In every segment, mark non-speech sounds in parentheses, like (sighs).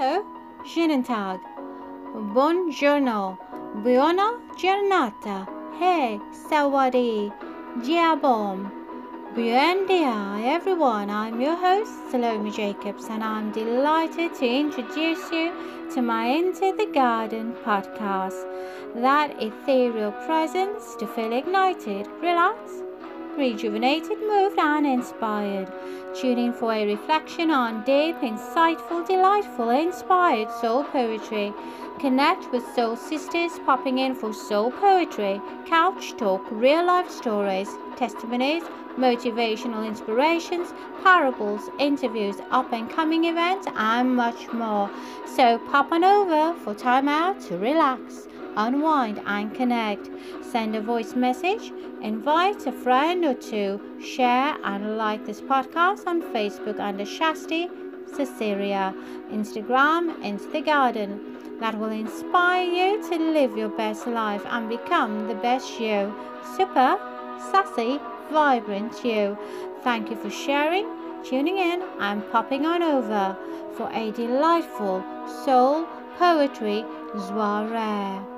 Hello, guten Tag, buongiorno, buona giornata, hey, sawadi, jiabom. Buen dia, everyone. I'm your host, Salome Jacobs, and I'm delighted to introduce you to my Into the Garden podcast. That ethereal presence to feel ignited, relaxed, rejuvenated, moved, and inspired. Tuning for a reflection on deep, insightful, delightful, inspired soul poetry. Connect with soul sisters popping in for soul poetry, couch talk, real life stories, testimonies, motivational inspirations, parables, interviews, up and coming events, and much more. So pop on over for time out to relax, unwind, and connect. Send a voice message, invite a friend or two, share and like this podcast on Facebook under Shasti Cecilia, Instagram, Into the Garden. That will inspire you to live your best life and become the best you. Super, sassy, vibrant you. Thank you for sharing, tuning in, and popping on over for a delightful soul poetry soiree.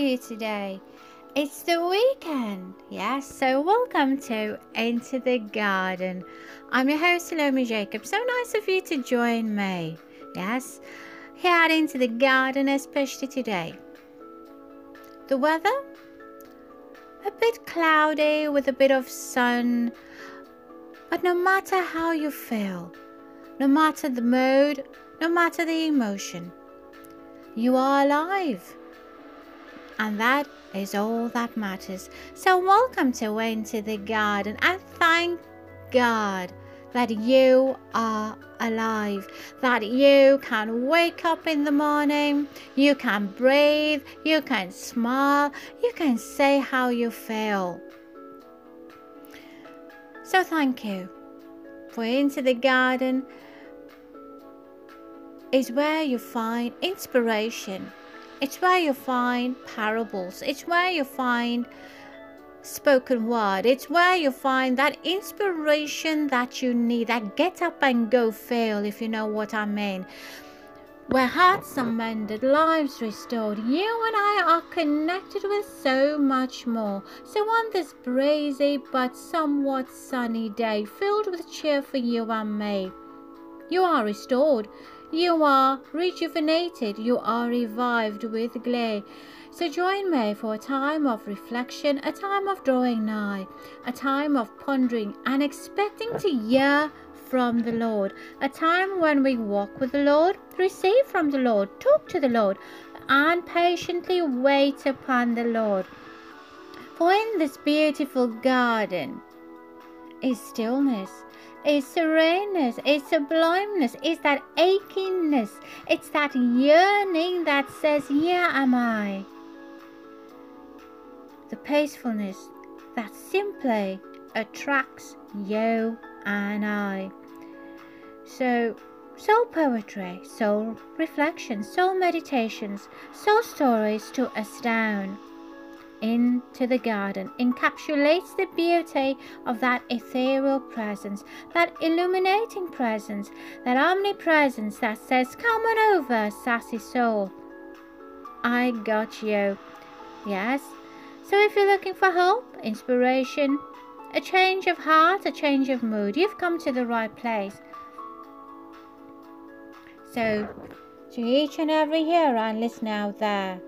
You today? It's the weekend, yes, so welcome to Into the Garden. I'm your host, Salome Jacob. So nice of you to join me, yes, here Into the Garden, especially today. The weather? A bit cloudy with a bit of sun, but no matter how you feel, no matter the mood, no matter the emotion, you are alive. And that is all that matters. So, welcome to Into the Garden and thank God that you are alive, that you can wake up in the morning, you can breathe, you can smile, you can say how you feel. So, thank you for Into the Garden is where you find inspiration. It's where you find parables. It's where you find spoken word. It's where you find that inspiration that you need, that get up and go feel, if you know what I mean. Where hearts are mended, lives restored, you and I are connected with so much more. So, on this breezy but somewhat sunny day, filled with cheer for you and me, you are restored. You are rejuvenated, you are revived with glee. So join me for a time of reflection, a time of drawing nigh, a time of pondering and expecting to hear from the Lord, a time when we walk with the Lord, receive from the Lord, talk to the Lord, and patiently wait upon the Lord. For in this beautiful garden is stillness is sereneness, is sublimeness, is that achingness, it's that yearning that says, Here am I. The peacefulness that simply attracts you and I. So, soul poetry, soul reflection, soul meditations, soul stories to astound into the garden encapsulates the beauty of that ethereal presence, that illuminating presence, that omnipresence that says, Come on over, sassy soul. I got you. Yes. So if you're looking for hope, inspiration, a change of heart, a change of mood, you've come to the right place. So, to each and every hearer and listener out there,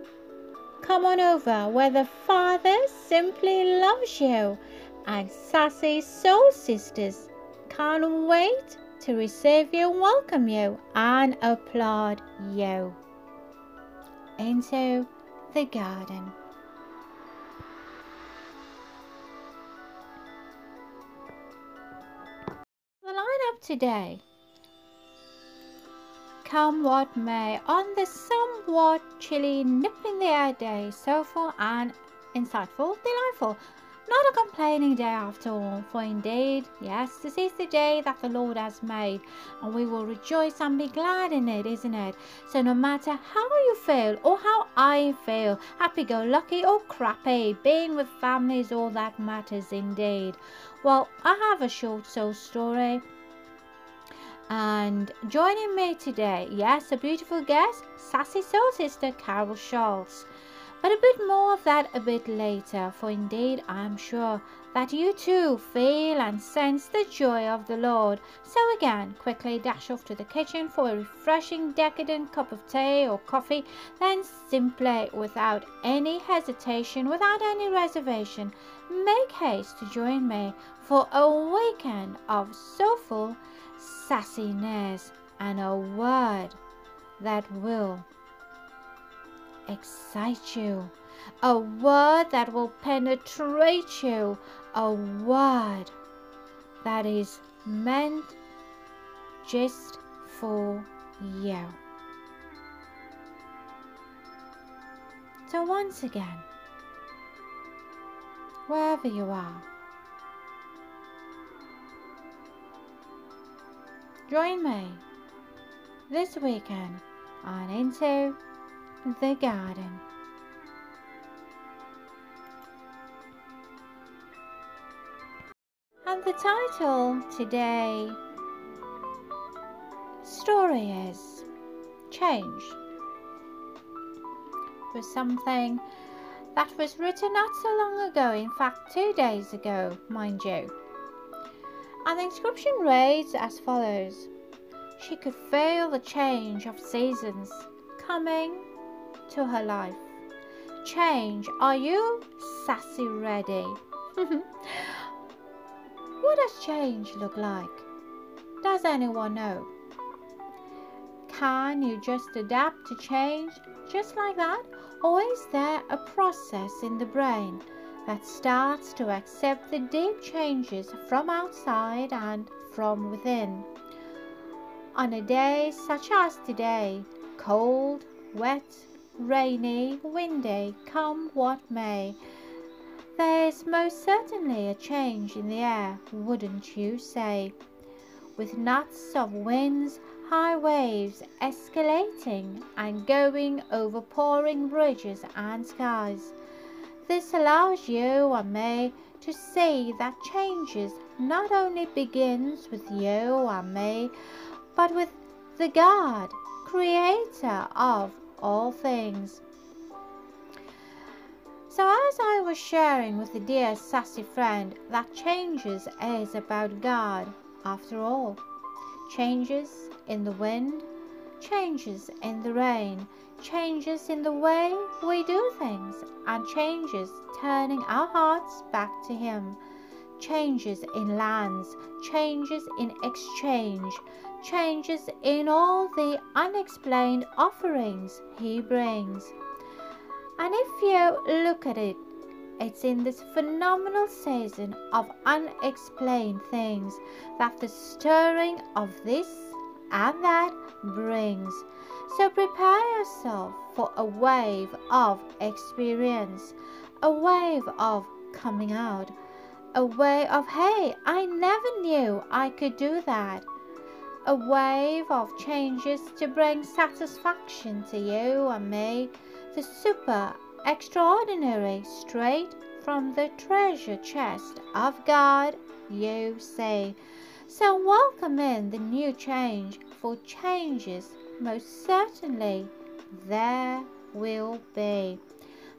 Come on over where the Father simply loves you. And sassy soul sisters can't wait to receive you, welcome you, and applaud you. Into the garden. The lineup today come what may, on this somewhat chilly, nip in the air day, so full and insightful, delightful. not a complaining day after all, for indeed, yes, this is the day that the Lord has made, and we will rejoice and be glad in it, isn't it? So, no matter how you feel or how I feel, happy go lucky or crappy, being with family is all that matters indeed. Well, I have a short soul story. And joining me today, yes, a beautiful guest, sassy soul sister Carol Schultz. But a bit more of that a bit later, for indeed I am sure that you too feel and sense the joy of the Lord. So again, quickly dash off to the kitchen for a refreshing, decadent cup of tea or coffee, then simply, without any hesitation, without any reservation, make haste to join me for a weekend of soulful sassiness and a word that will excite you, a word that will penetrate you, a word that is meant just for you. So, once again, wherever you are, join me this weekend on Into the garden. And the title today story is Change. Was something that was written not so long ago, in fact, two days ago, mind you. And the inscription reads as follows She could feel the change of seasons coming to her life. Change. Are you sassy ready? (laughs) what does change look like? Does anyone know? Can you just adapt to change just like that? Or is there a process in the brain that starts to accept the deep changes from outside and from within? On a day such as today, cold, wet, rainy, windy, come what may. There's most certainly a change in the air, wouldn't you say? With knots of winds, high waves escalating and going over pouring bridges and skies. This allows you and me to see that changes not only begins with you and me, but with the God, creator of all things. So, as I was sharing with the dear sassy friend that changes is about God after all, changes in the wind, changes in the rain, changes in the way we do things, and changes turning our hearts back to Him, changes in lands, changes in exchange, changes in all the unexplained offerings he brings. And if you look at it, it's in this phenomenal season of unexplained things that the stirring of this and that brings. So prepare yourself for a wave of experience, a wave of coming out, a wave of, hey, I never knew I could do that a wave of changes to bring satisfaction to you and me, the super extraordinary, straight from the treasure chest of God, you say. So welcome in the new change, for changes most certainly there will be.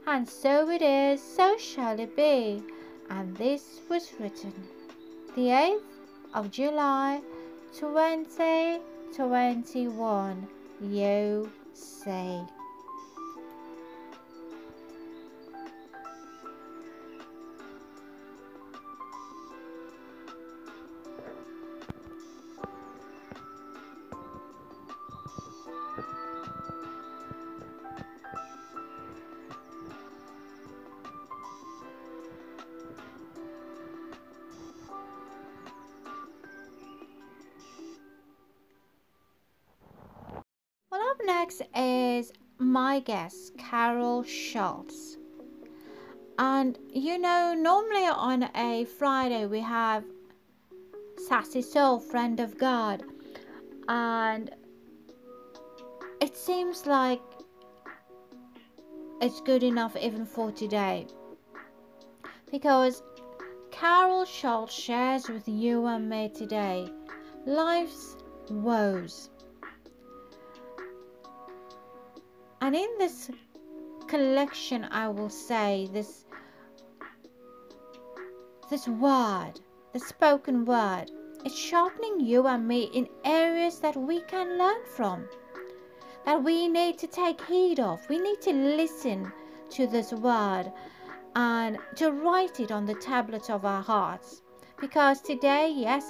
And so it is, so shall it be. And this was written the 8th of July 2021 you say. Guest, Carol Schultz. And you know, normally on a Friday we have Sassy Soul, Friend of God, and it seems like it's good enough even for today because Carol Schultz shares with you and me today life's woes. And in this collection, I will say this this word, the spoken word, is sharpening you and me in areas that we can learn from, that we need to take heed of. We need to listen to this word and to write it on the tablets of our hearts. Because today, yes,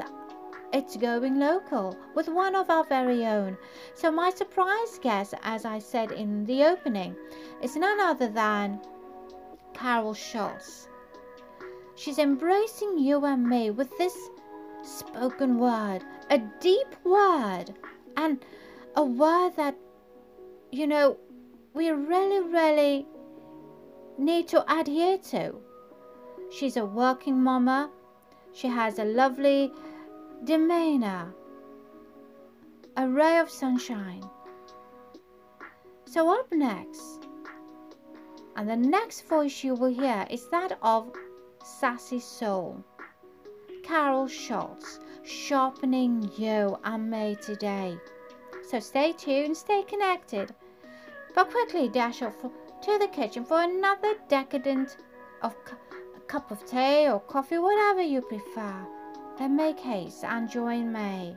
it's going local with one of our very own. So, my surprise guest, as I said in the opening, is none other than Carol Schultz. She's embracing you and me with this spoken word, a deep word, and a word that, you know, we really, really need to adhere to. She's a working mama. She has a lovely demeanor, a ray of sunshine. So, up next, and the next voice you will hear is that of Sassy Soul, Carol Schultz, sharpening you and me today. So, stay tuned, stay connected, but quickly dash off to the kitchen for another decadent of a cup of tea or coffee, whatever you prefer. Then make haste and join me.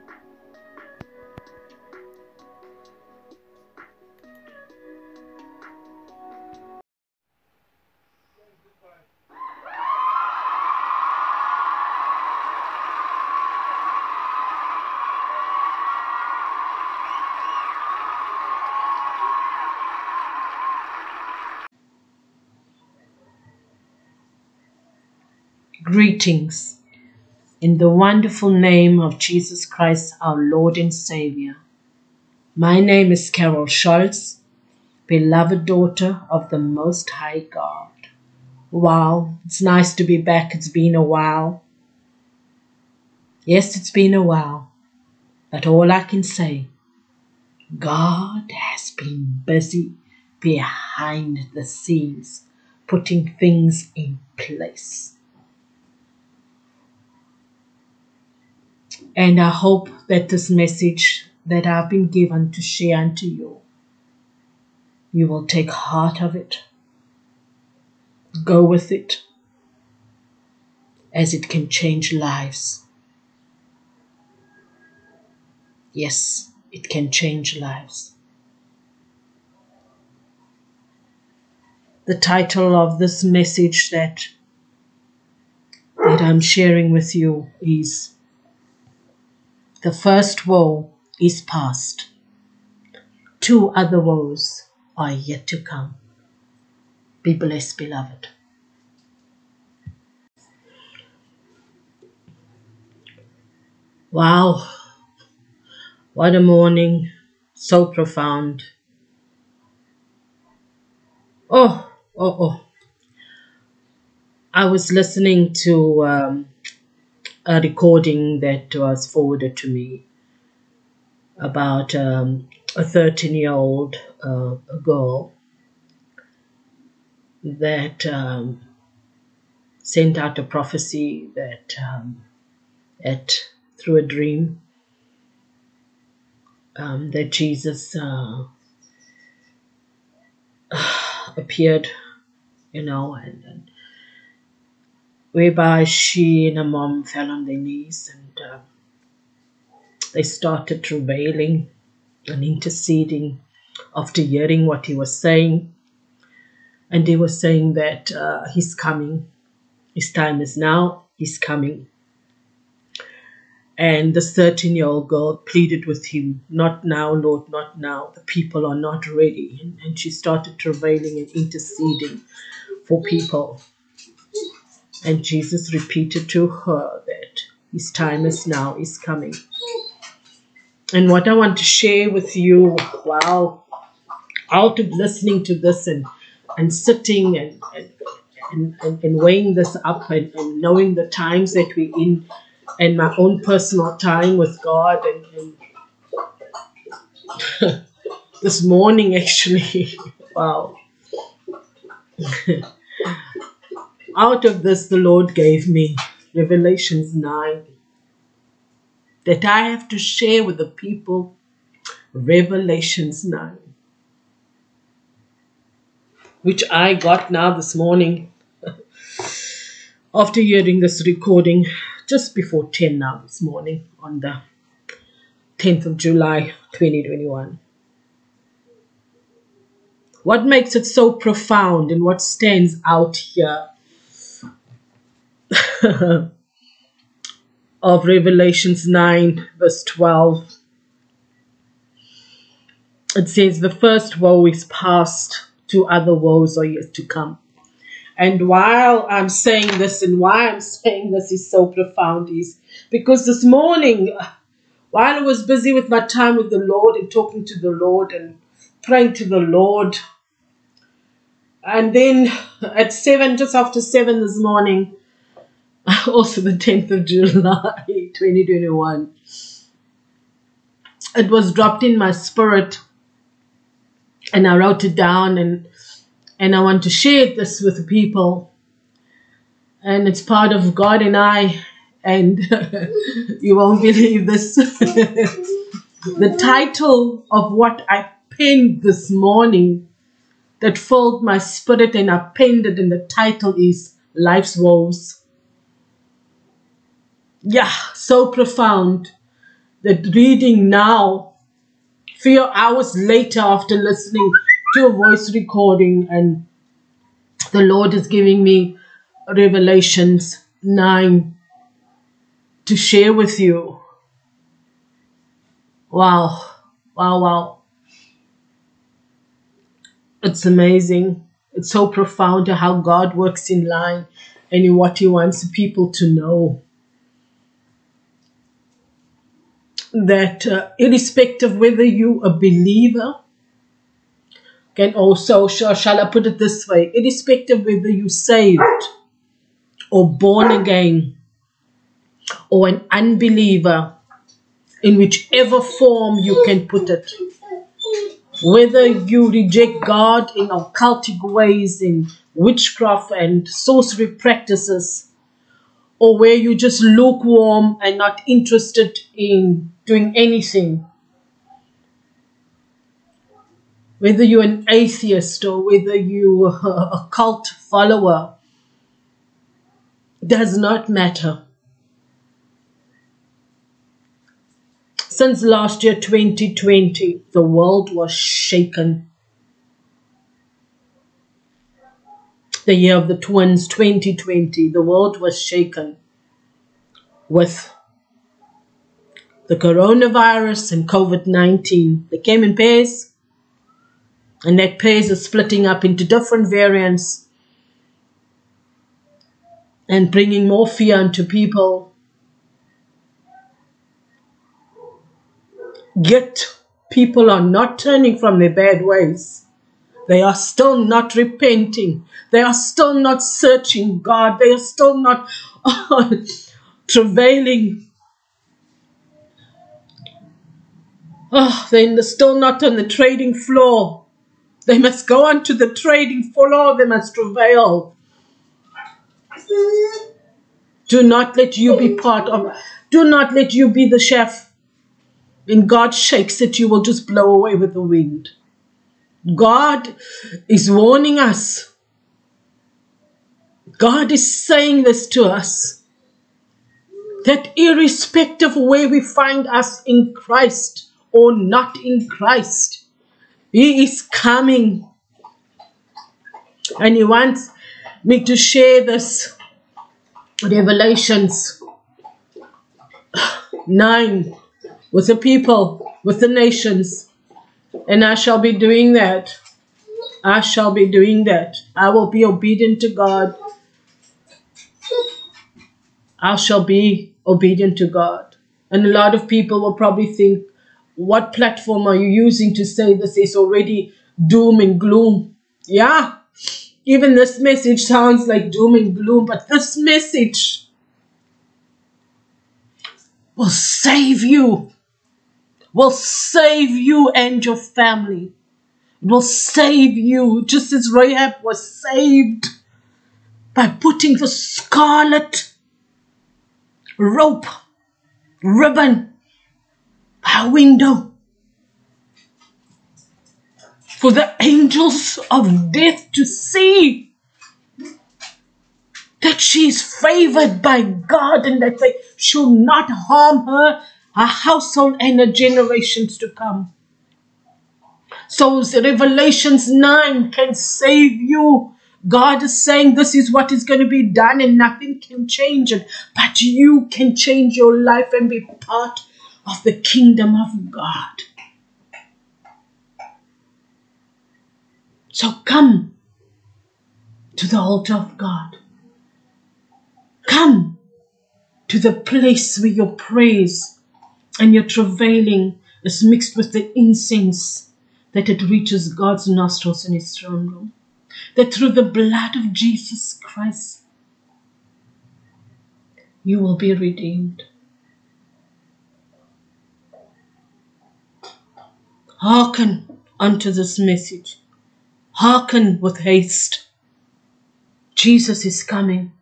Greetings. In the wonderful name of Jesus Christ, our Lord and Savior. My name is Carol Schultz, beloved daughter of the Most High God. Wow, it's nice to be back. It's been a while. Yes, it's been a while. But all I can say, God has been busy behind the scenes, putting things in place. And I hope that this message that I've been given to share unto you, you will take heart of it, go with it, as it can change lives. Yes, it can change lives. The title of this message that that I'm sharing with you is the first woe is past. Two other woes are yet to come. Be blessed, beloved. Wow, what a morning, so profound. Oh, oh, oh. I was listening to um, a recording that was forwarded to me about um, a 13 year old uh, girl that um, sent out a prophecy that um, at through a dream um, that Jesus uh, (sighs) appeared, you know, and, and whereby she and her mom fell on their knees and uh, they started travailing and interceding after hearing what he was saying. And they were saying that uh, he's coming, his time is now, he's coming. And the 13 year old girl pleaded with him, Not now, Lord, not now. The people are not ready. And, and she started travailing and interceding for people. And Jesus repeated to her that his time is now, is coming. And what I want to share with you, wow, out of listening to this and, and sitting and, and, and, and, weighing this up and, and knowing the times that we're in and my own personal time with God and, and (laughs) this morning actually (laughs) wow (laughs) out of this the Lord gave me Revelations 9 that I have to share with the people Revelations 9 which I got now this morning (laughs) after hearing this recording just before 10 now this morning on the 10th of July 2021. What makes it so profound and what stands out here (laughs) of Revelations 9, verse 12? It says, The first woe is past two other woes are yet to come. And while I'm saying this, and why I'm saying this is so profound, is because this morning, while I was busy with my time with the Lord and talking to the Lord and praying to the Lord, and then at seven, just after seven this morning, (laughs) also the 10th of July 2021, it was dropped in my spirit and I wrote it down and and I want to share this with people. And it's part of God and I, and (laughs) you won't believe this. (laughs) the title of what I penned this morning that filled my spirit and I penned it, and the title is Life's Woes. Yeah, so profound that reading now few hours later after listening to a voice recording and the Lord is giving me Revelations 9 to share with you. Wow, wow, wow. It's amazing. It's so profound how God works in line and in what He wants people to know. That uh, irrespective whether you a believer can also shall, i put it this way irrespective whether you saved or born again or an unbeliever in whichever form you can put it whether you reject god in occultic ways in witchcraft and sorcery practices or where you're just lukewarm and not interested in doing anything. Whether you're an atheist or whether you're (laughs) a cult follower, does not matter. Since last year, 2020, the world was shaken. The year of the twins, 2020, the world was shaken with the coronavirus and COVID 19. They came in pairs, and that pairs is splitting up into different variants and bringing more fear into people. Yet, people are not turning from their bad ways. They are still not repenting. They are still not searching God. They are still not (laughs) travailing Oh, they're still not on the trading floor. They must go on to the trading floor. They must travail. Do not let you be part of, do not let you be the chef. When God shakes it, you will just blow away with the wind. God is warning us. God is saying this to us that irrespective of where we find us in Christ, or not in Christ. He is coming. And He wants me to share this Revelations (sighs) 9 with the people, with the nations. And I shall be doing that. I shall be doing that. I will be obedient to God. I shall be obedient to God. And a lot of people will probably think, what platform are you using to say this is already doom and gloom? Yeah, even this message sounds like doom and gloom, but this message will save you, will save you and your family, will save you, just as Rahab was saved by putting the scarlet rope, ribbon a window for the angels of death to see that she is favored by God and that they shall not harm her, her household, and her generations to come. So Revelations 9 can save you. God is saying this is what is going to be done and nothing can change it. But you can change your life and be part of the kingdom of God. So come to the altar of God. Come to the place where your praise and your travailing is mixed with the incense that it reaches God's nostrils in his throne room. That through the blood of Jesus Christ, you will be redeemed. Hearken unto this message Hearken with haste. Jesus is coming.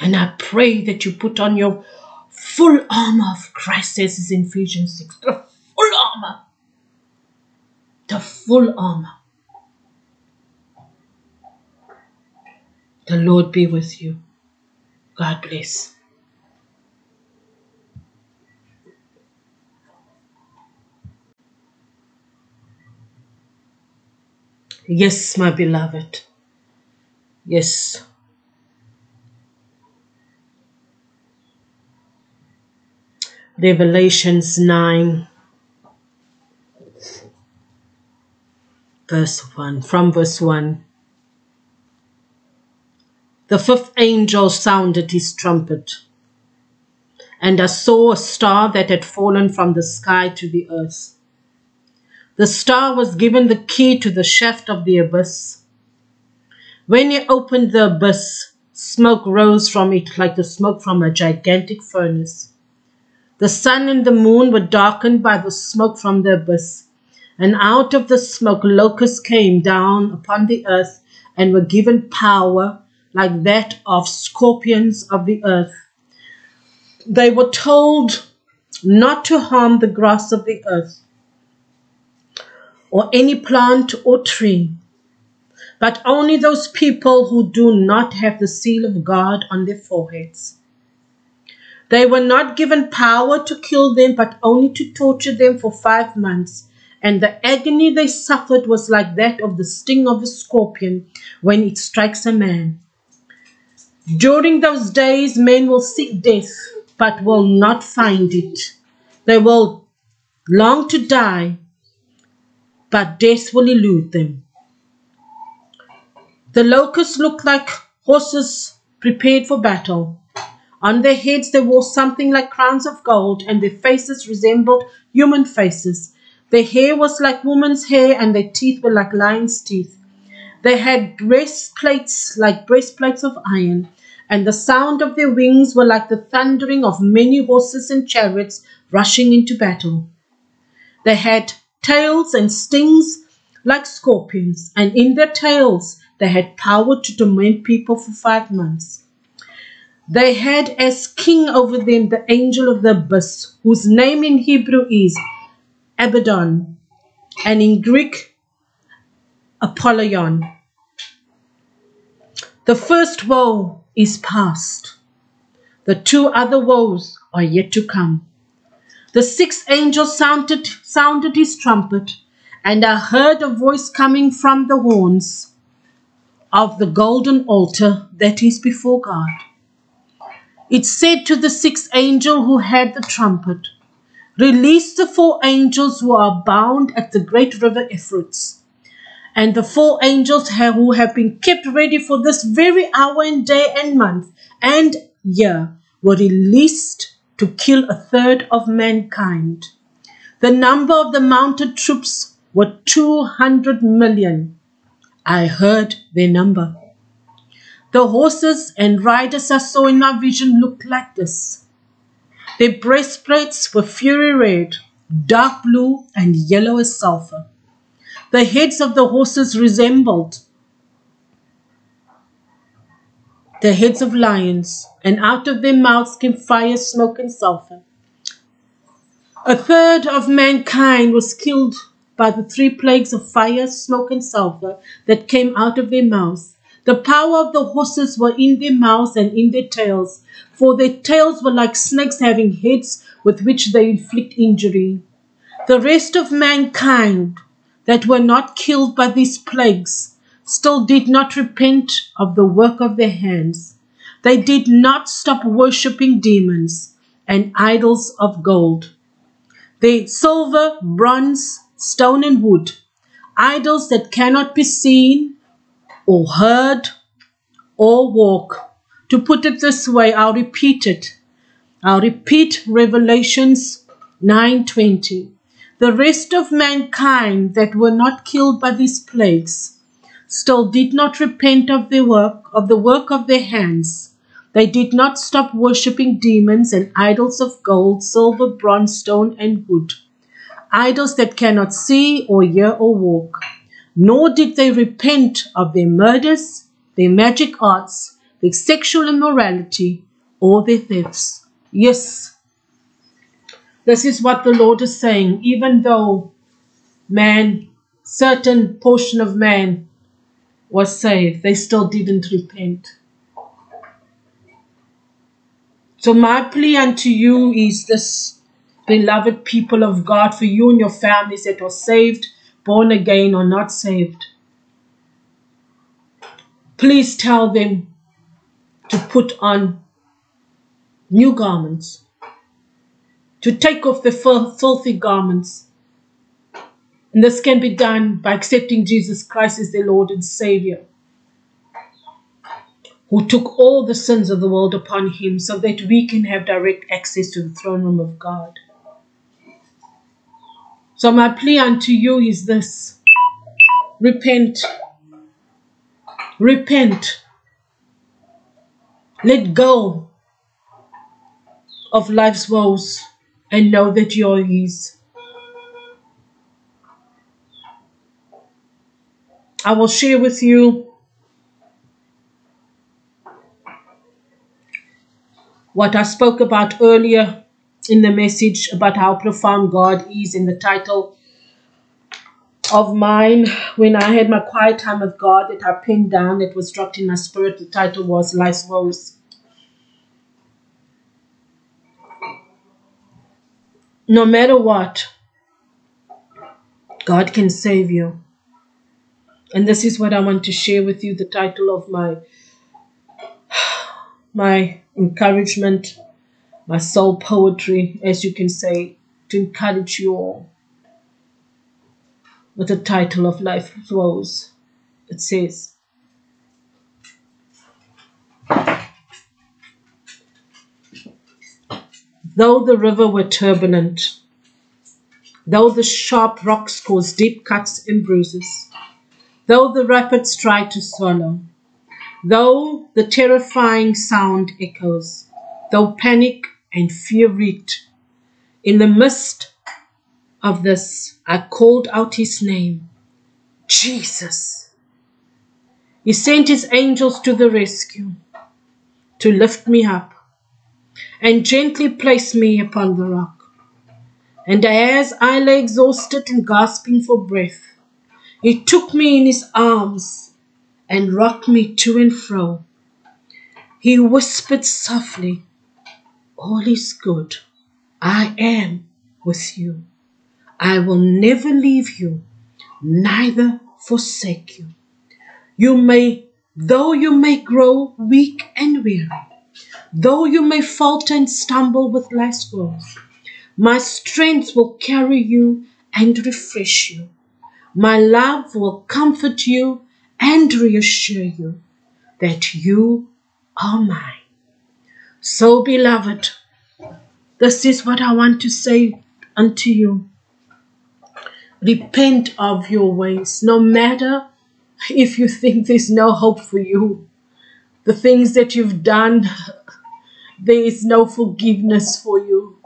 And I pray that you put on your full armor of Christ, as in Ephesians 6. The full armor. The full armor. The Lord be with you. God bless. Yes, my beloved. Yes. Revelations 9, verse 1. From verse 1. The fifth angel sounded his trumpet, and I saw a star that had fallen from the sky to the earth the star was given the key to the shaft of the abyss. When he opened the abyss, smoke rose from it like the smoke from a gigantic furnace. The sun and the moon were darkened by the smoke from the abyss, and out of the smoke locusts came down upon the earth and were given power like that of scorpions of the earth. They were told not to harm the grass of the earth or any plant or tree, but only those people who do not have the seal of God on their foreheads. They were not given power to kill them, but only to torture them for five months. And the agony they suffered was like that of the sting of a scorpion when it strikes a man. During those days, men will seek death, but will not find it. They will long to die, but death will elude them. The locusts looked like horses prepared for battle. On their heads they wore something like crowns of gold, and their faces resembled human faces. Their hair was like woman's hair, and their teeth were like lions' teeth. They had breastplates like breastplates of iron, and the sound of their wings were like the thundering of many horses and chariots rushing into battle. They had tails and stings like scorpions, and in their tails they had power to torment people for five months. They had as king over them the angel of the abyss, whose name in Hebrew is Abaddon, and in Greek, Apollyon. The first woe is past. The two other woes are yet to come. The sixth angel sounded, sounded his trumpet, and I heard a voice coming from the horns of the golden altar that is before God. It said to the sixth angel who had the trumpet, Release the four angels who are bound at the great river Euphrates, and the four angels who have been kept ready for this very hour and day and month and year were released to kill a third of mankind. The number of the mounted troops were 200 million. I heard their number. The horses and riders I saw in my vision looked like this. Their breastplates were fury red, dark blue, and yellow as sulfur. The heads of the horses resembled the heads of lions, and out of their mouths came fire, smoke, and sulfur. A third of mankind was killed by the three plagues of fire, smoke, and sulfur that came out of their mouths. The power of the horses were in their mouths and in their tails, for their tails were like snakes having heads with which they inflict injury. The rest of mankind that were not killed by these plagues still did not repent of the work of their hands. They did not stop worshipping demons and idols of gold. They silver, bronze, stone, and wood, idols that cannot be seen or heard or walk. To put it this way, I'll repeat it. I'll repeat Revelations 9:20. The rest of mankind that were not killed by these plagues still did not repent of their work, of the work of their hands. They did not stop worshipping demons and idols of gold, silver, bronze, stone, and wood, idols that cannot see or hear or walk. Nor did they repent of their murders, their magic arts, their sexual immorality, or their thefts. Yes, this is what the Lord is saying. Even though man, certain portion of man was saved, they still didn't repent. So my plea unto you is this, beloved people of God, for you and your families that are saved, born again, or not saved. Please tell them to put on new garments, to take off the filthy garments. And this can be done by accepting Jesus Christ as their Lord and Savior who took all the sins of the world upon him so that we can have direct access to the throne room of God. So, my plea unto you is this repent. Repent. Let go of life's woes and know that you're His. I will share with you what I spoke about earlier in the message about how profound God is in the title of mine when I had my quiet time with God that I pinned down that was dropped in my spirit. The title was Life's Woes. No matter what, God can save you. And this is what I want to share with you the title of my my encouragement, my soul poetry, as you can say, to encourage you all. With the title of Life's Woes, it says, Though the river were turbulent, though the sharp rocks caused deep cuts and bruises, though the rapids tried to swallow, Though the terrifying sound echoes, though panic and fear reeked, in the midst of this I called out his name, Jesus. He sent his angels to the rescue to lift me up and gently place me upon the rock. And as I lay exhausted and gasping for breath, he took me in his arms and rocked me to and fro. He whispered softly, All is good. I am with you. I will never leave you, neither forsake you. You may, though you may grow weak and weary, though you may falter and stumble with life's woes, my strength will carry you and refresh you. My love will comfort you and reassure you that you are mine. So, beloved, this is what I want to say unto you. Repent of your ways, no matter if you think there's no hope for you. The things that you've done, there is no forgiveness for you.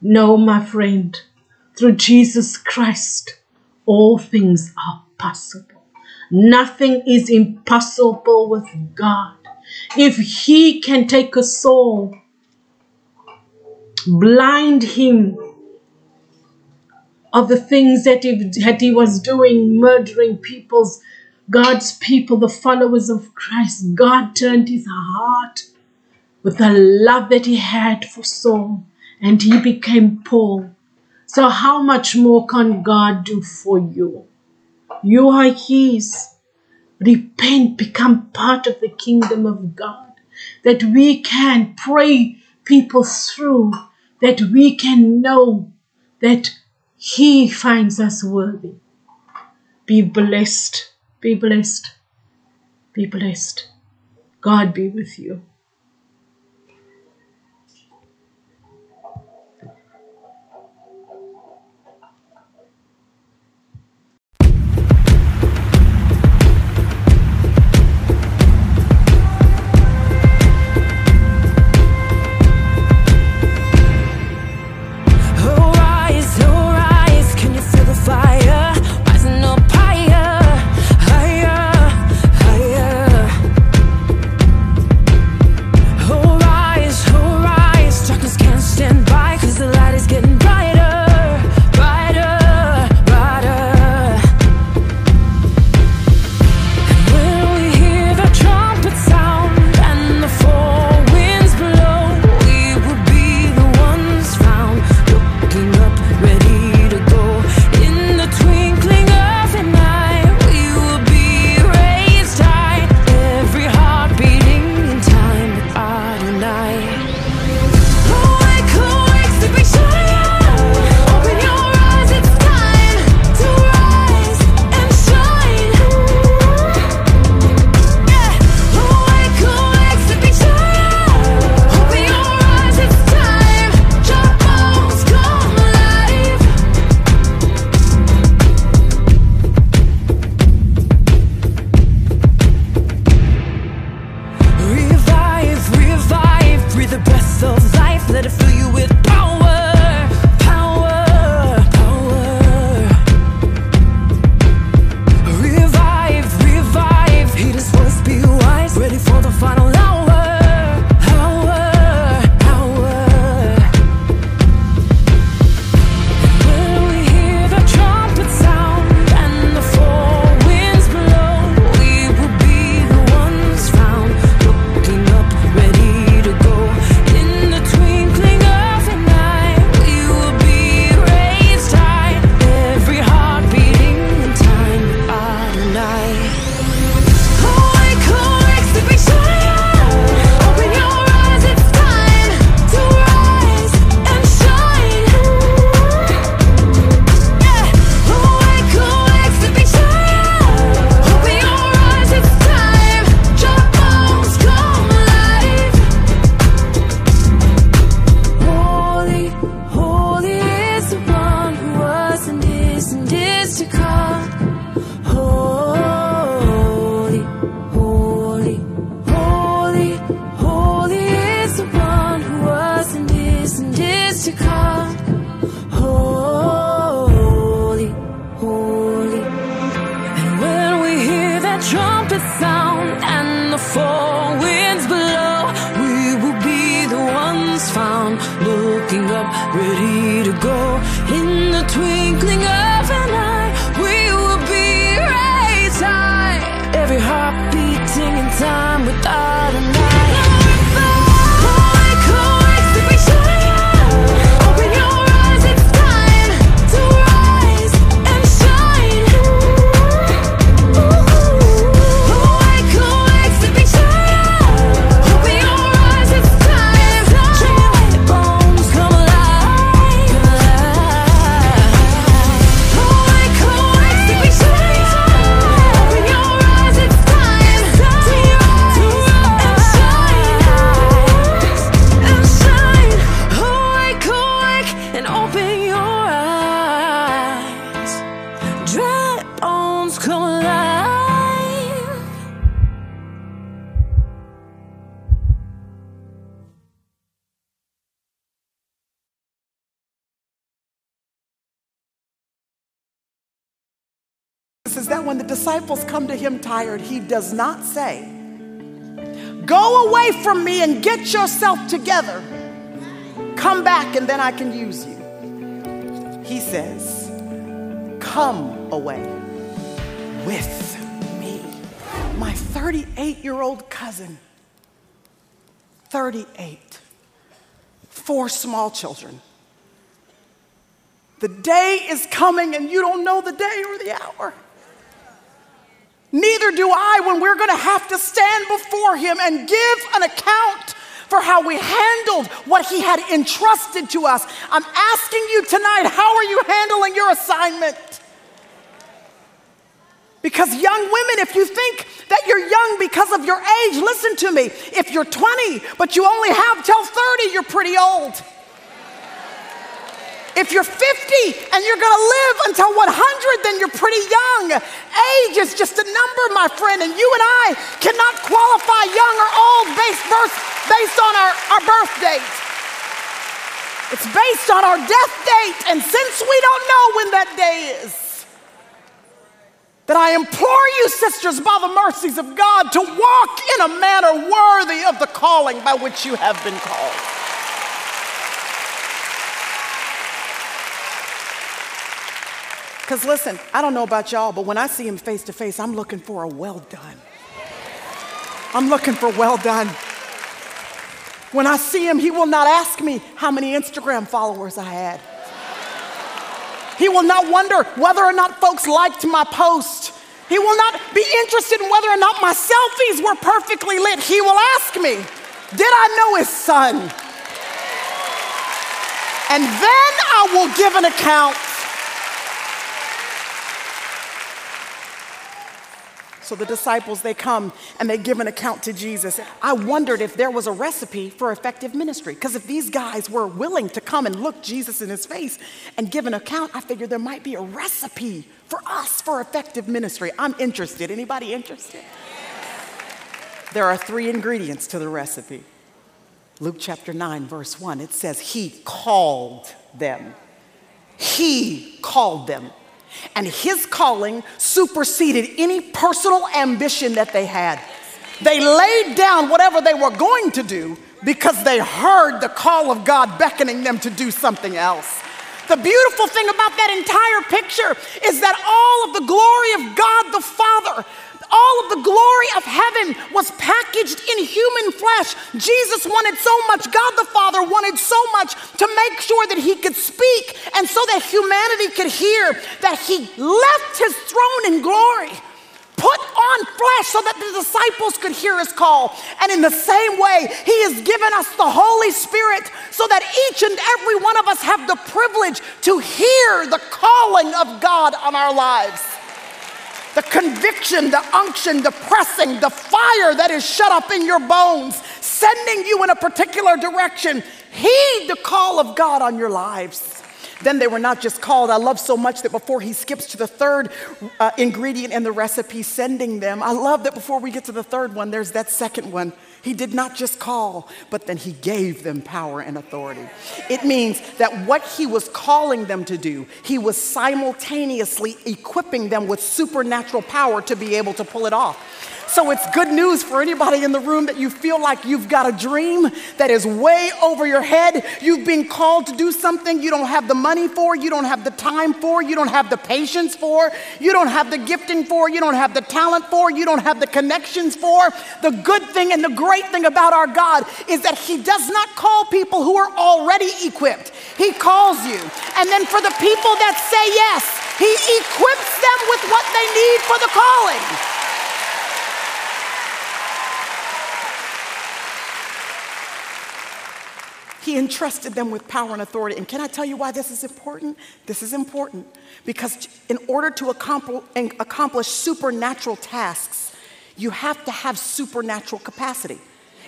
No, my friend, through Jesus Christ, all things are possible. Nothing is impossible with God. If He can take a soul, blind him of the things that he, that he was doing, murdering people's, God's people, the followers of Christ. God turned his heart with the love that he had for Saul, and he became Paul. So, how much more can God do for you? You are His. Repent, become part of the kingdom of God, that we can pray people through, that we can know that He finds us worthy. Be blessed, be blessed, be blessed. God be with you. time without disciples come to him tired, he does not say, Go away from me and get yourself together. Come back and then I can use you. He says, Come away with me. My 38 year old cousin, 38, four small children. The day is coming and you don't know the day or the hour. Neither do I when we're going to have to stand before Him and give an account for how we handled what He had entrusted to us. I'm asking you tonight, how are you handling your assignment? Because, young women, if you think that you're young because of your age, listen to me. If you're 20, but you only have till 30, you're pretty old. If you're 50 and you're gonna live until 100, then you're pretty young. Age is just a number, my friend, and you and I cannot qualify young or old based, based on our, our birth date. It's based on our death date, and since we don't know when that day is, that I implore you, sisters, by the mercies of God, to walk in a manner worthy of the calling by which you have been called. Because listen, I don't know about y'all, but when I see him face to face, I'm looking for a well done. I'm looking for well done. When I see him, he will not ask me how many Instagram followers I had. He will not wonder whether or not folks liked my post. He will not be interested in whether or not my selfies were perfectly lit. He will ask me, Did I know his son? And then I will give an account. So the disciples, they come and they give an account to Jesus. I wondered if there was a recipe for effective ministry. Because if these guys were willing to come and look Jesus in his face and give an account, I figured there might be a recipe for us for effective ministry. I'm interested. Anybody interested? There are three ingredients to the recipe. Luke chapter 9, verse 1, it says, He called them. He called them. And his calling superseded any personal ambition that they had. They laid down whatever they were going to do because they heard the call of God beckoning them to do something else. The beautiful thing about that entire picture is that all of the glory of God the Father all of the glory of heaven was packaged in human flesh. Jesus wanted so much, God the Father wanted so much to make sure that he could speak and so that humanity could hear that he left his throne in glory put on flesh so that the disciples could hear his call. And in the same way, he has given us the Holy Spirit so that each and every one of us have the privilege to hear the calling of God on our lives the conviction, the unction, the pressing, the fire that is shut up in your bones, sending you in a particular direction. Heed the call of God on your lives. Then they were not just called. I love so much that before he skips to the third uh, ingredient in the recipe, sending them, I love that before we get to the third one, there's that second one he did not just call, but then he gave them power and authority. It means that what he was calling them to do, he was simultaneously equipping them with supernatural power to be able to pull it off. So it's good news for anybody in the room that you feel like you've got a dream that is way over your head. You've been called to do something you don't have the money for, you don't have the time for, you don't have the patience for, you don't have the gifting for, you don't have the talent for, you don't have the connections for. The good thing and the great thing about our God is that He does not call people who are already equipped, He calls you. And then for the people that say yes, He equips them with what they need for the calling. He entrusted them with power and authority. And can I tell you why this is important? This is important because in order to accomplish supernatural tasks, you have to have supernatural capacity.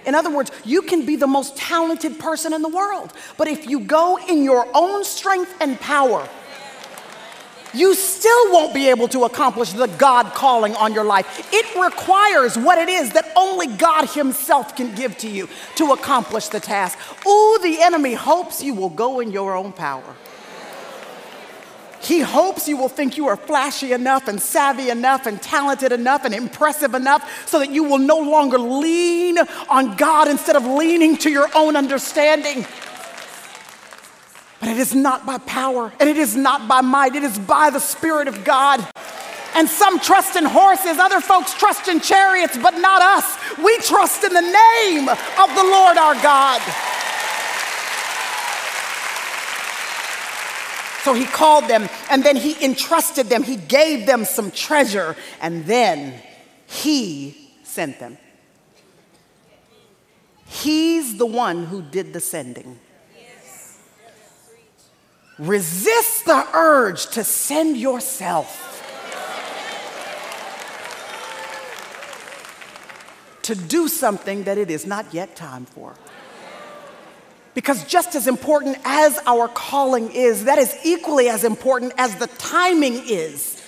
In other words, you can be the most talented person in the world, but if you go in your own strength and power, you still won't be able to accomplish the God calling on your life. It requires what it is that only God Himself can give to you to accomplish the task. Ooh, the enemy hopes you will go in your own power. He hopes you will think you are flashy enough and savvy enough and talented enough and impressive enough so that you will no longer lean on God instead of leaning to your own understanding. But it is not by power and it is not by might, it is by the Spirit of God. And some trust in horses, other folks trust in chariots, but not us. We trust in the name of the Lord our God. So he called them and then he entrusted them. He gave them some treasure and then he sent them. He's the one who did the sending. Resist the urge to send yourself. to do something that it is not yet time for. Because just as important as our calling is, that is equally as important as the timing is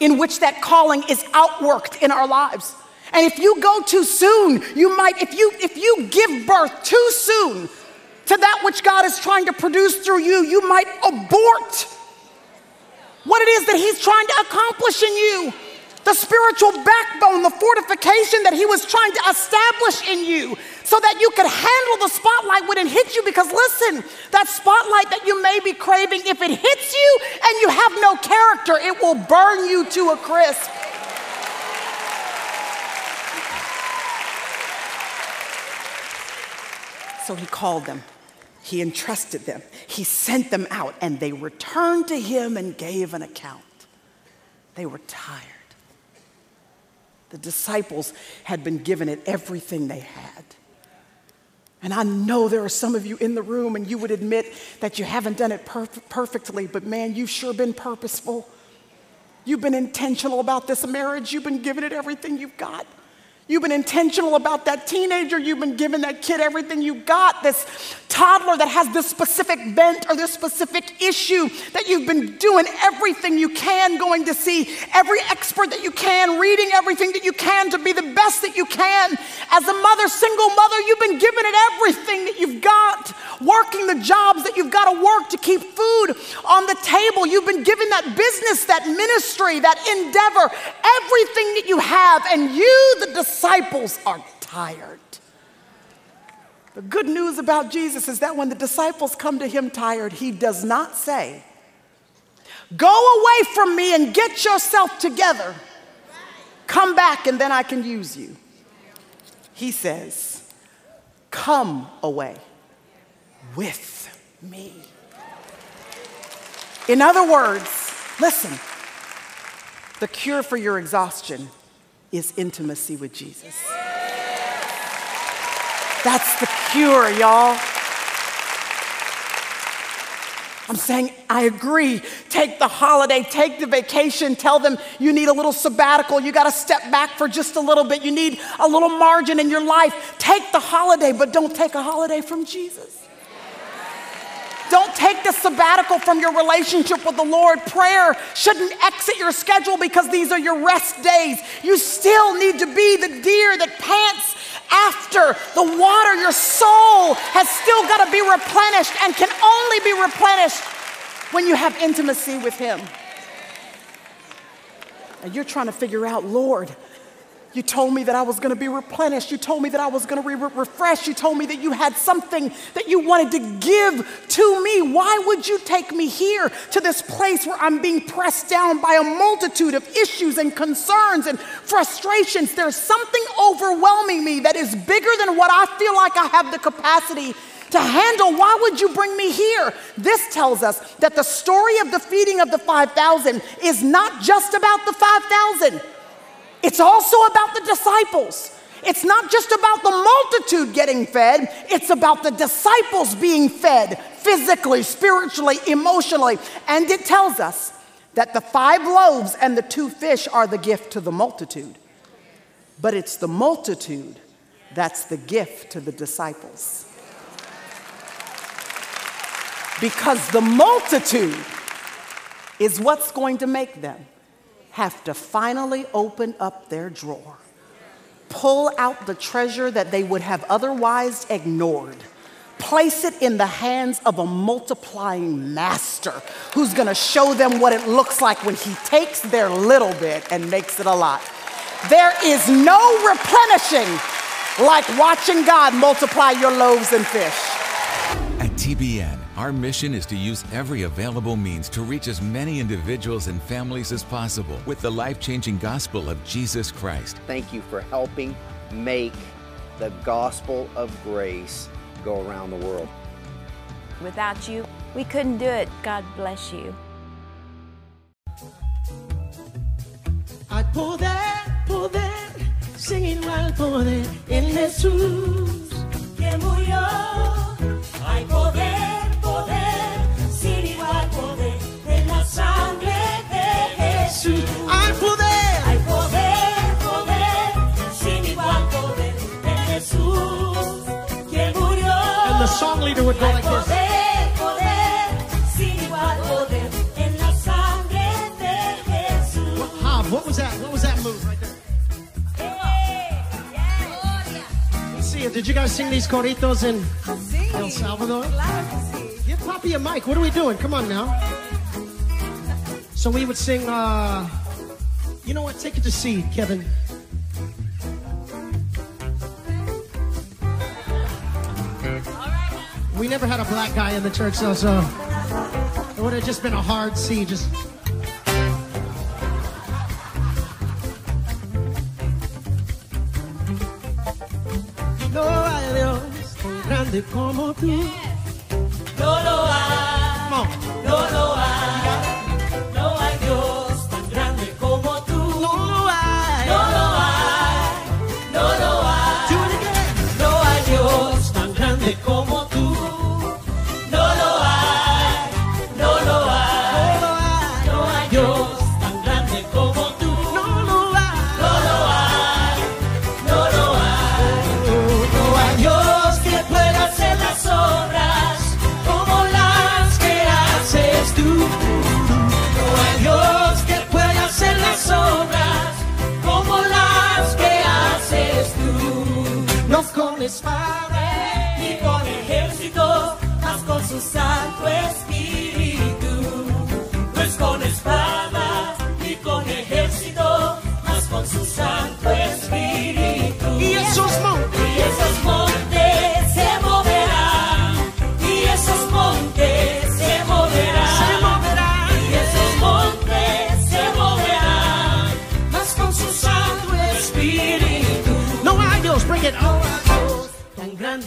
in which that calling is outworked in our lives. And if you go too soon, you might, if you if you give birth too soon to that which God is trying to produce through you, you might abort what it is that He's trying to accomplish in you the spiritual backbone, the fortification that he was trying to establish in you so that you could handle the spotlight when it hits you. Because listen, that spotlight that you may be craving, if it hits you and you have no character, it will burn you to a crisp. So he called them. He entrusted them. He sent them out, and they returned to him and gave an account. They were tired. The disciples had been given it everything they had. And I know there are some of you in the room and you would admit that you haven't done it perf- perfectly, but man, you've sure been purposeful. You've been intentional about this marriage. You've been giving it everything you've got. You've been intentional about that teenager. You've been giving that kid everything you got. This toddler that has this specific bent or this specific issue that you've been doing everything you can, going to see every expert that you can, reading everything that you can to be the best that you can. As a mother, single mother, you've been giving it everything that you've got, working the jobs that you've got to work to keep food on the table. You've been giving that business, that ministry, that endeavor, everything that you have, and you, the disciples are tired. The good news about Jesus is that when the disciples come to him tired, he does not say, Go away from me and get yourself together. Come back and then I can use you. He says, Come away with me. In other words, listen, the cure for your exhaustion is intimacy with Jesus. That's the cure, y'all. I'm saying, I agree. Take the holiday, take the vacation, tell them you need a little sabbatical. You got to step back for just a little bit. You need a little margin in your life. Take the holiday, but don't take a holiday from Jesus. Don't take the sabbatical from your relationship with the Lord. Prayer shouldn't exit your schedule because these are your rest days. You still need to be the deer that pants after the water. Your soul has still got to be replenished and can only be replenished when you have intimacy with Him. And you're trying to figure out, Lord, you told me that I was going to be replenished. You told me that I was going to be re- refreshed. You told me that you had something that you wanted to give to me. Why would you take me here to this place where I'm being pressed down by a multitude of issues and concerns and frustrations? There's something overwhelming me that is bigger than what I feel like I have the capacity to handle. Why would you bring me here? This tells us that the story of the feeding of the 5,000 is not just about the 5,000. It's also about the disciples. It's not just about the multitude getting fed, it's about the disciples being fed physically, spiritually, emotionally. And it tells us that the five loaves and the two fish are the gift to the multitude, but it's the multitude that's the gift to the disciples. Because the multitude is what's going to make them have to finally open up their drawer, pull out the treasure that they would have otherwise ignored, place it in the hands of a multiplying master who's to show them what it looks like when he takes their little bit and makes it a lot. There is no replenishing like watching God multiply your loaves and fish. At TBN, our mission is to use every available means to reach as many individuals and families as possible with the life changing gospel of Jesus Christ. Thank you for helping make the gospel of grace go around the world. Without you, we couldn't do it. God bless you. Hay poder, poder, sin igual poder en Jesús que murió. Hay poder, poder, sin igual poder en la sangre de Jesús. Hay poder, hay poder, poder, sin igual poder en Jesús que murió. And the song leader would go like this. poder, poder, sin igual poder en la sangre de Jesús. Hob, what was that? What was that move right there? Let's see, did you guys sing these coritos in El Salvador? Poppy a mic. What are we doing? Come on now. So we would sing, uh, you know what? Take it to C, Kevin. We never had a black guy in the church, so, so it would have just been a hard C. Just como tú.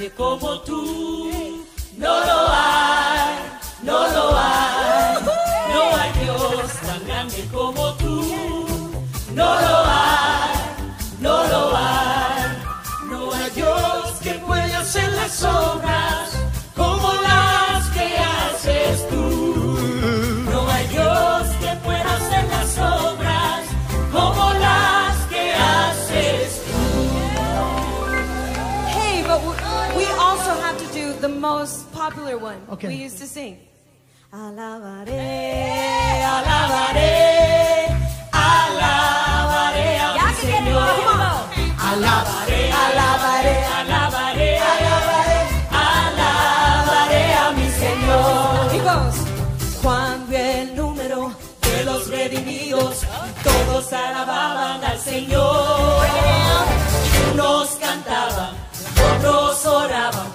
Como tú, no one Okay. we used to sing. Alabaré, alabaré, alabaré a Ya mi que viene, Señor. Alabaré, alabaré, alabaré, alabaré, alabaré a mi Señor. He goes. Cuando el número de los redimidos, todos alababan al Señor. Unos cantaban, otros oraban,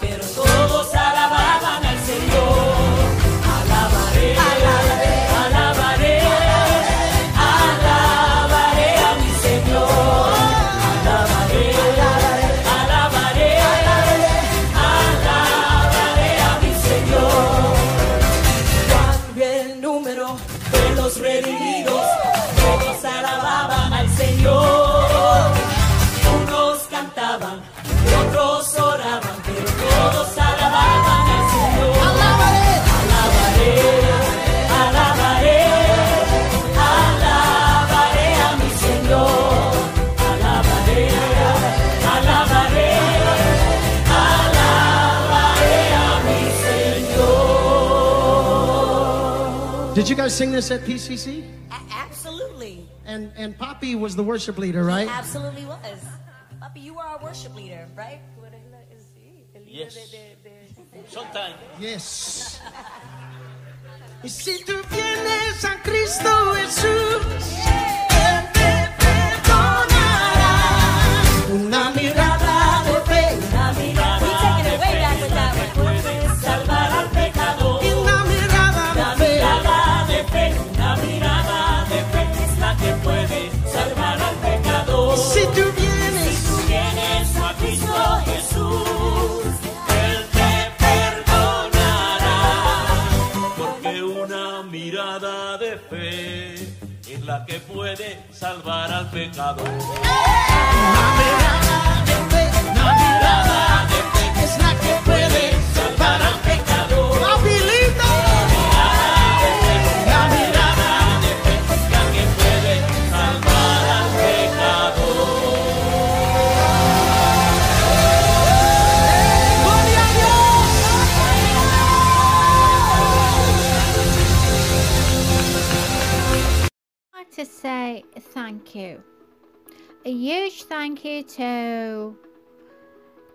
sing this at PCC? Absolutely. And and Poppy was the worship leader, right? Absolutely was. Poppy, you were our worship leader, right? Yes. Showtime. Yes. (laughs) Y si tú vienes que puede salvar al pecador. You. A huge thank you to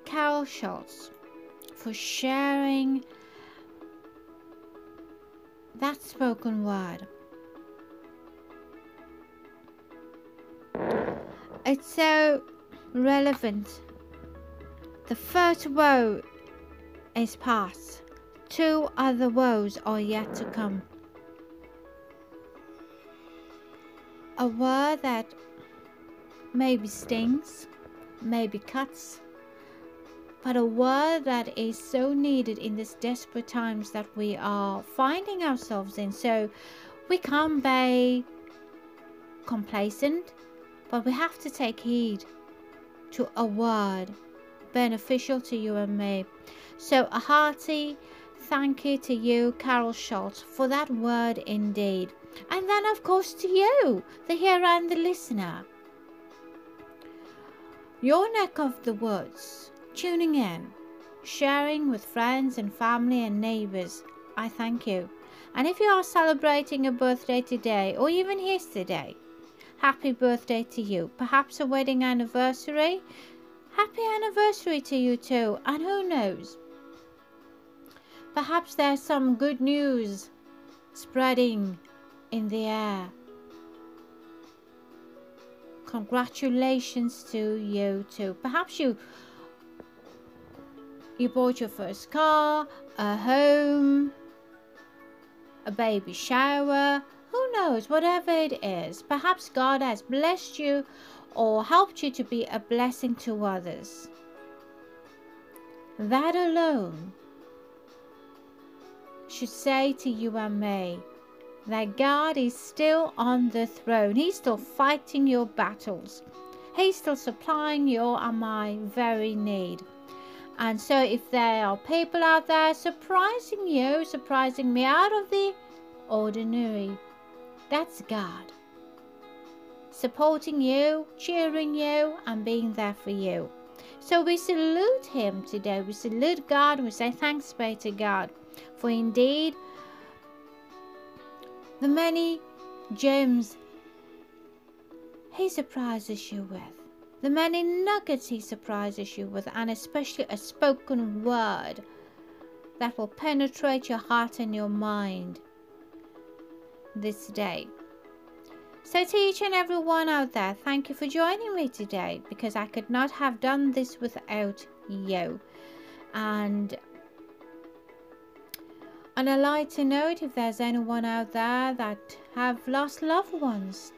Carol Schultz for sharing that spoken word. It's so relevant. The first woe is past, two other woes are yet to come. A word that maybe stings, maybe cuts, but a word that is so needed in these desperate times that we are finding ourselves in. So we can't be complacent, but we have to take heed to a word beneficial to you and me. So a hearty thank you to you, Carol Schultz, for that word indeed. And then, of course, to you, the hearer and the listener. Your neck of the woods, tuning in, sharing with friends and family and neighbors, I thank you. And if you are celebrating a birthday today or even yesterday, happy birthday to you. Perhaps a wedding anniversary. Happy anniversary to you too. And who knows? Perhaps there's some good news spreading in the air. Congratulations to you too. Perhaps you you bought your first car, a home, a baby shower, who knows, whatever it is. Perhaps God has blessed you or helped you to be a blessing to others. That alone should say to you and me that God is still on the throne. He's still fighting your battles. He's still supplying your and my very need. And so, if there are people out there surprising you, surprising me out of the ordinary, that's God. Supporting you, cheering you, and being there for you. So we salute Him today. We salute God. We say thanks be to God. For indeed, the many gems He surprises you with, the many nuggets He surprises you with, and especially a spoken word that will penetrate your heart and your mind this day. So, to each and every one out there, thank you for joining me today because I could not have done this without you. And on like to note, if there's anyone out there that have lost loved ones,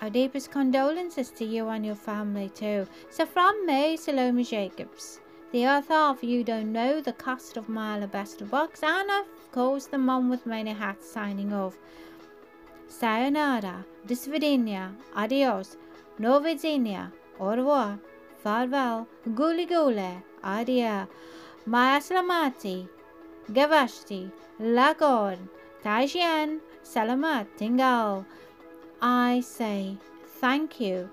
our deepest condolences to you and your family too. So from me, Salome Jacobs, the author of You Don't Know, The Cost of My Alabaster Box, and of course the mom with many hats signing off. Sayonara, do svidania, adios, no vidzenia, au revoir, farewell, guli gule, adia, maya slamati, gavashti, lagor, tajian, salamat, tingal. I say thank you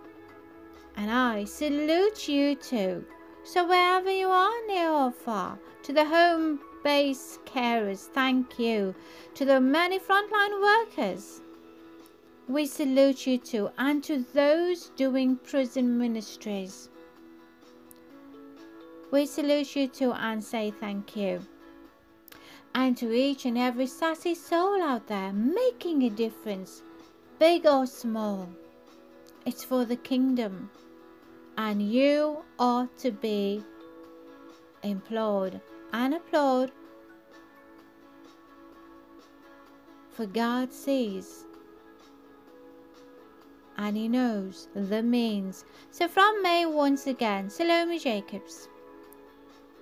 and I salute you too. So wherever you are near or far, to the home base carers, thank you. To the many frontline workers, we salute you too. And to those doing prison ministries, We salute you too and say thank you. And to each and every sassy soul out there making a difference, big or small, it's for the kingdom. And you ought to be implored and applaud for God sees and He knows the means. So from me once again, Salome Jacobs.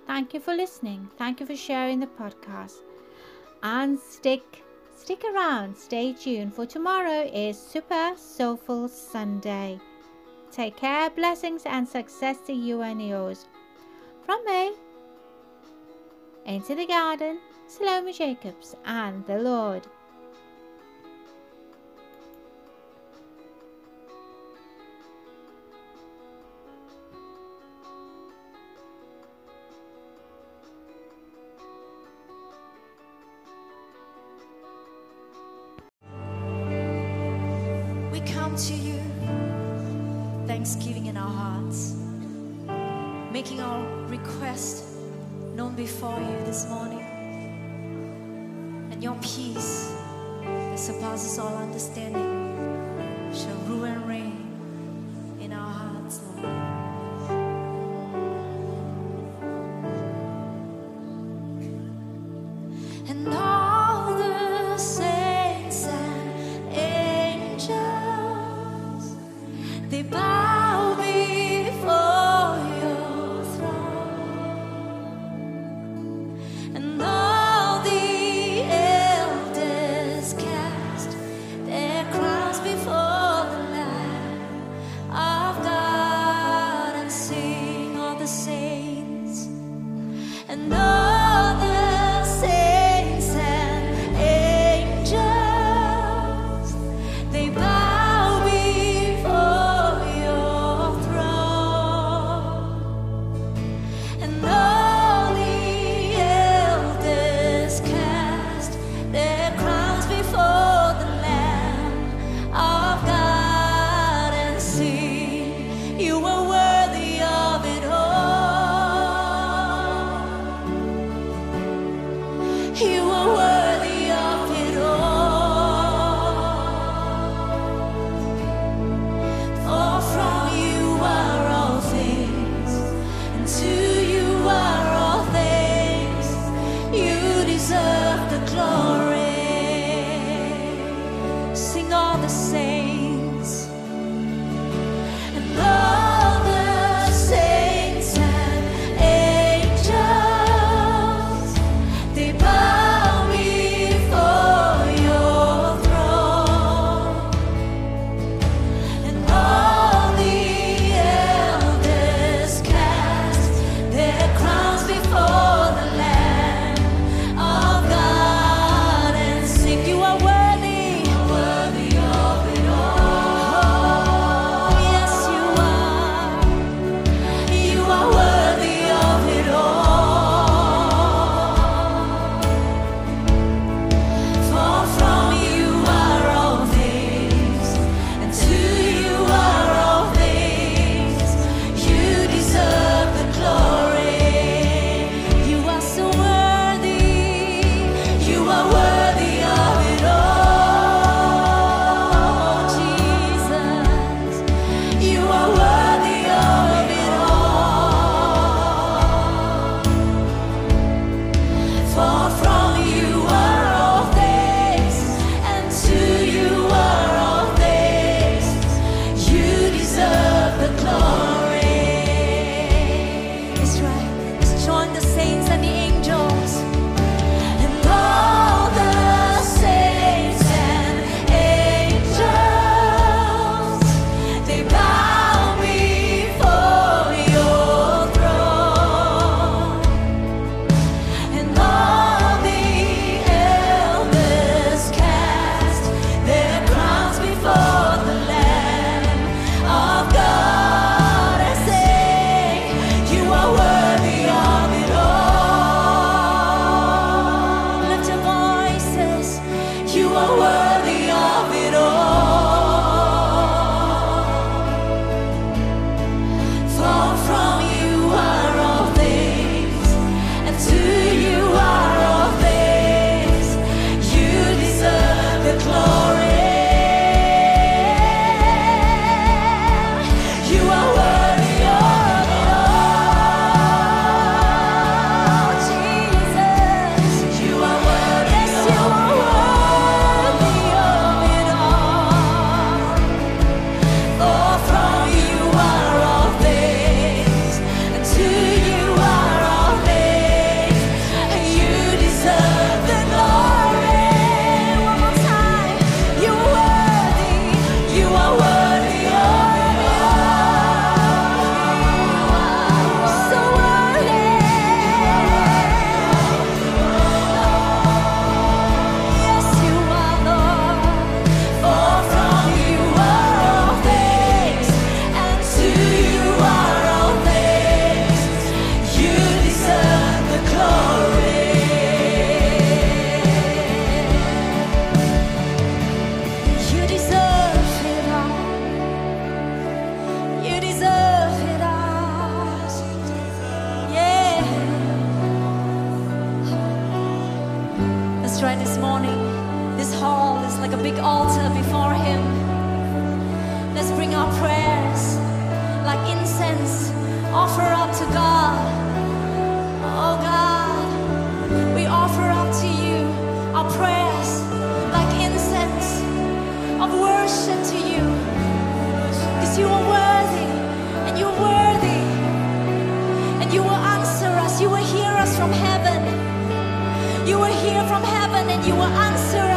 Thank you for listening. Thank you for sharing the podcast. And stick stick around. Stay tuned for tomorrow is Super Soulful Sunday. Take care, blessings and success to you and yours. From me, into the garden, Salome Jacobs and the Lord. All understanding offer up to God. Oh God, we offer up to you our prayers like incense of worship to you. Because you are worthy, and you're worthy, and you will answer us, you will hear us from heaven. You will hear from heaven and you will answer us.